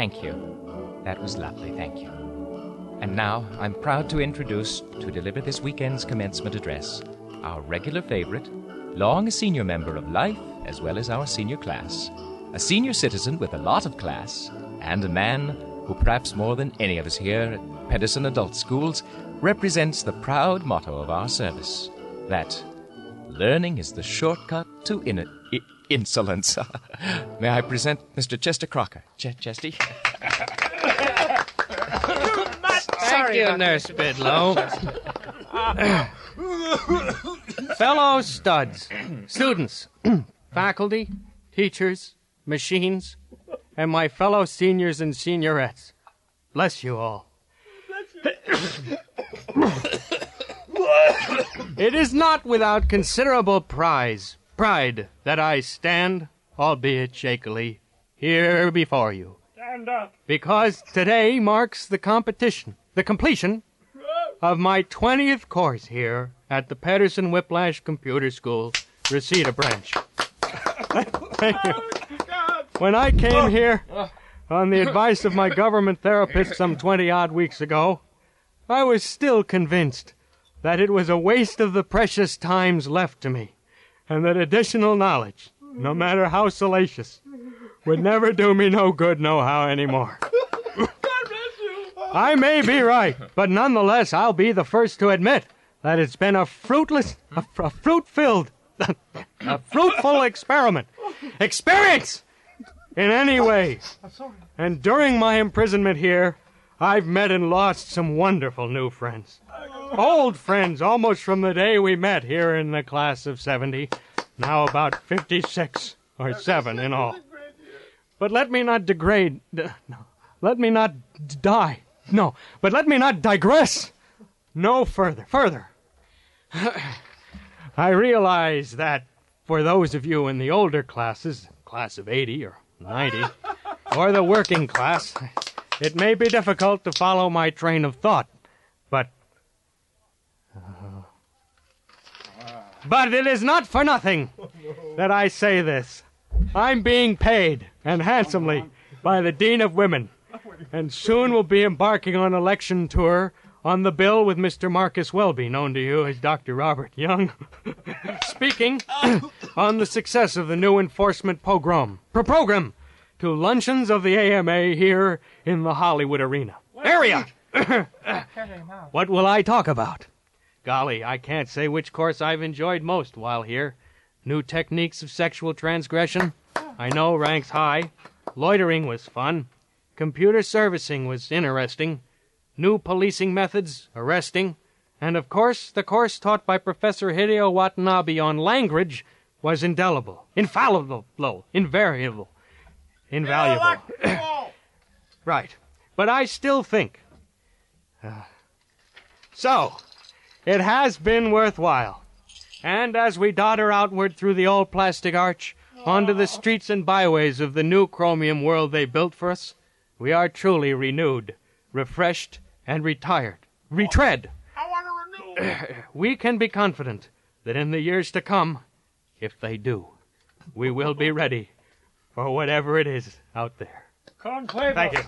Thank you. That was lovely, thank you. And now I'm proud to introduce, to deliver this weekend's commencement address, our regular favorite, long a senior member of life as well as our senior class, a senior citizen with a lot of class, and a man who, perhaps more than any of us here at Pedersen Adult Schools, represents the proud motto of our service that learning is the shortcut to in- I- insolence. May I present Mr. Chester Crocker? Ch- Chesty? Thank you, Nurse Bidlow. Fellow studs, students, faculty, teachers, machines, and my fellow seniors and seniorettes. Bless you all. it is not without considerable prize, pride that I stand, albeit shakily, here before you. Stand up. Because today marks the competition, the completion of my 20th course here at the Pedersen Whiplash Computer School, Reseda Branch. Thank you. When I came oh. here on the advice of my government therapist some 20 odd weeks ago, I was still convinced that it was a waste of the precious times left to me, and that additional knowledge, no matter how salacious, would never do me no good nohow anymore. I may be right, but nonetheless, I'll be the first to admit that it's been a fruitless, a, a fruit-filled, a fruitful experiment. Experience! In any way. And during my imprisonment here, I've met and lost some wonderful new friends. Old friends, almost from the day we met here in the class of 70, now about 56 or 7 in all. But let me not degrade, no, let me not d- die. No, but let me not digress. No further, further. I realize that for those of you in the older classes, class of 80 or 90, or the working class, it may be difficult to follow my train of thought. But. But it is not for nothing that I say this. I'm being paid, and handsomely, by the Dean of Women, and soon will be embarking on election tour on the bill with Mr. Marcus Welby, known to you as Dr. Robert Young, speaking on the success of the new enforcement pogrom, pro- program to luncheons of the AMA here in the Hollywood arena. Area! what will I talk about? Golly, I can't say which course I've enjoyed most while here. New techniques of sexual transgression, I know ranks high. Loitering was fun. Computer servicing was interesting. New policing methods, arresting. And of course, the course taught by Professor Hideo Watanabe on language was indelible, infallible, invariable, invaluable. right. But I still think. Uh, so, it has been worthwhile. And as we dotter outward through the old plastic arch, onto the streets and byways of the new chromium world they built for us, we are truly renewed, refreshed, and retired. Retread. I want to renew. We can be confident that in the years to come, if they do, we will be ready for whatever it is out there. Conclave. Thank you.